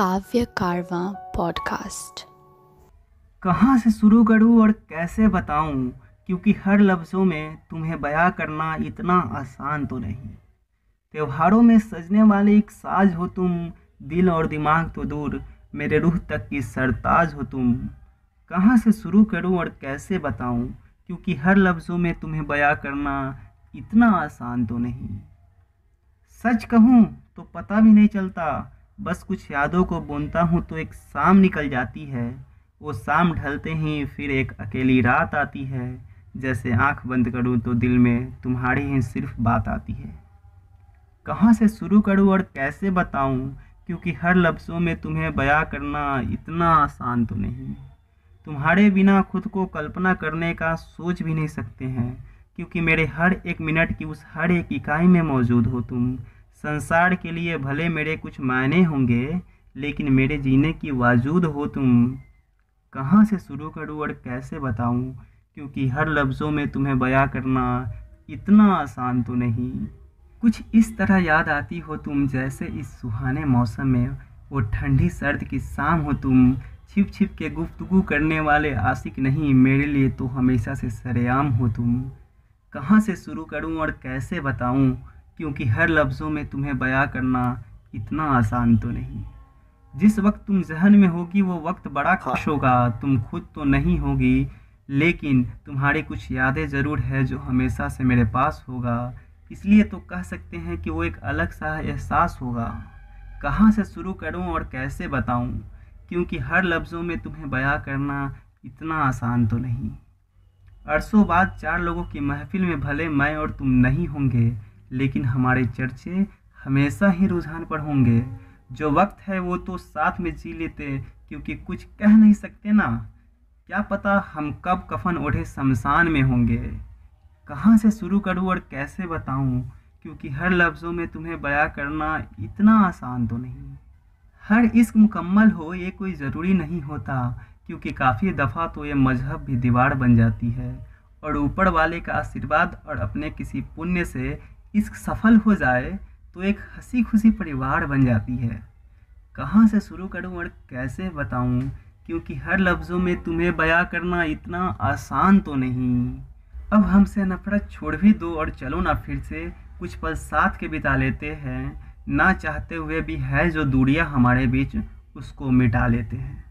काव्य कारवा पॉडकास्ट कहाँ से शुरू करूँ और कैसे बताऊँ? क्योंकि हर लफ्ज़ों में तुम्हें बयां करना इतना आसान तो नहीं। त्योहारों में सजने वाले एक साज हो तुम, दिल और दिमाग तो दूर, मेरे रूह तक की सरताज हो तुम। कहाँ से शुरू करूँ और कैसे बताऊँ? क्योंकि हर लफ्ज़ों में तुम्हें बयां करना इतना आसान तो नहीं। सच कहूँ तो पता भी नहीं चलता बस कुछ यादों को बुनता हूँ तो एक शाम निकल जाती है। वो शाम ढलते ही फिर एक अकेली रात आती है। जैसे आँख बंद करूँ तो दिल में तुम्हारी ही सिर्फ़ बात आती है। कहाँ से शुरू करूँ और कैसे बताऊँ? क्योंकि हर लफ्ज़ों में तुम्हें बयां करना इतना आसान तो नहीं। तुम्हारे बिना खुद को कल्पना करने का सोच भी नहीं सकते हैं। क्योंकि मेरे हर एक मिनट की उस हर एक इकाई में मौजूद हो तुम। संसार के लिए भले मेरे कुछ मायने होंगे, लेकिन मेरे जीने की वाजूद हो तुम। कहाँ से शुरू करूँ और कैसे बताऊँ? क्योंकि हर लफ्ज़ों में तुम्हें बयां करना इतना आसान तो नहीं। कुछ इस तरह याद आती हो तुम, जैसे इस सुहाने मौसम में वो ठंडी सर्द की शाम हो तुम। छिप छिप के गुफ्तगु करने वाले आशिक नहीं, मेरे लिए तो हमेशा से सरेआम हो तुम। कहाँ से शुरू करूँ और कैसे बताऊँ? क्योंकि हर लफ्ज़ों में तुम्हें बयां करना इतना आसान तो नहीं। जिस वक्त तुम जहन में होगी वो वक्त बड़ा खुश होगा। तुम खुद तो नहीं होगी लेकिन तुम्हारी कुछ यादें ज़रूर है जो हमेशा से मेरे पास होगा। इसलिए तो कह सकते हैं कि वो एक अलग सा एहसास होगा। कहाँ से शुरू करूँ और कैसे बताऊँ? क्योंकि हर लफ्ज़ों में तुम्हें बयां करना इतना आसान तो नहीं। अरसों बाद चार लोगों की महफिल में भले मैं और तुम नहीं होंगे लेकिन हमारे चर्चे हमेशा ही रुझान पर होंगे। जो वक्त है वो तो साथ में जी लेते, क्योंकि कुछ कह नहीं सकते ना। क्या पता हम कब कफन ओढ़े शमशान में होंगे। कहाँ से शुरू करूँ और कैसे बताऊँ? क्योंकि हर लफ्ज़ों में तुम्हें बयां करना इतना आसान तो नहीं। हर इश्क मुकम्मल हो ये कोई ज़रूरी नहीं होता, क्योंकि काफ़ी दफ़ा तो ये मज़हब भी दीवार बन जाती है। और ऊपर वाले का आशीर्वाद और अपने किसी पुण्य से इश्क सफल हो जाए तो एक हँसी खुशी परिवार बन जाती है। कहाँ से शुरू करूँ और कैसे बताऊँ? क्योंकि हर लफ्ज़ों में तुम्हें बयां करना इतना आसान तो नहीं। अब हमसे नफरत छोड़ भी दो और चलो ना फिर से, कुछ पल साथ के बिता लेते हैं। ना चाहते हुए भी है जो दूरियाँ हमारे बीच, उसको मिटा लेते हैं।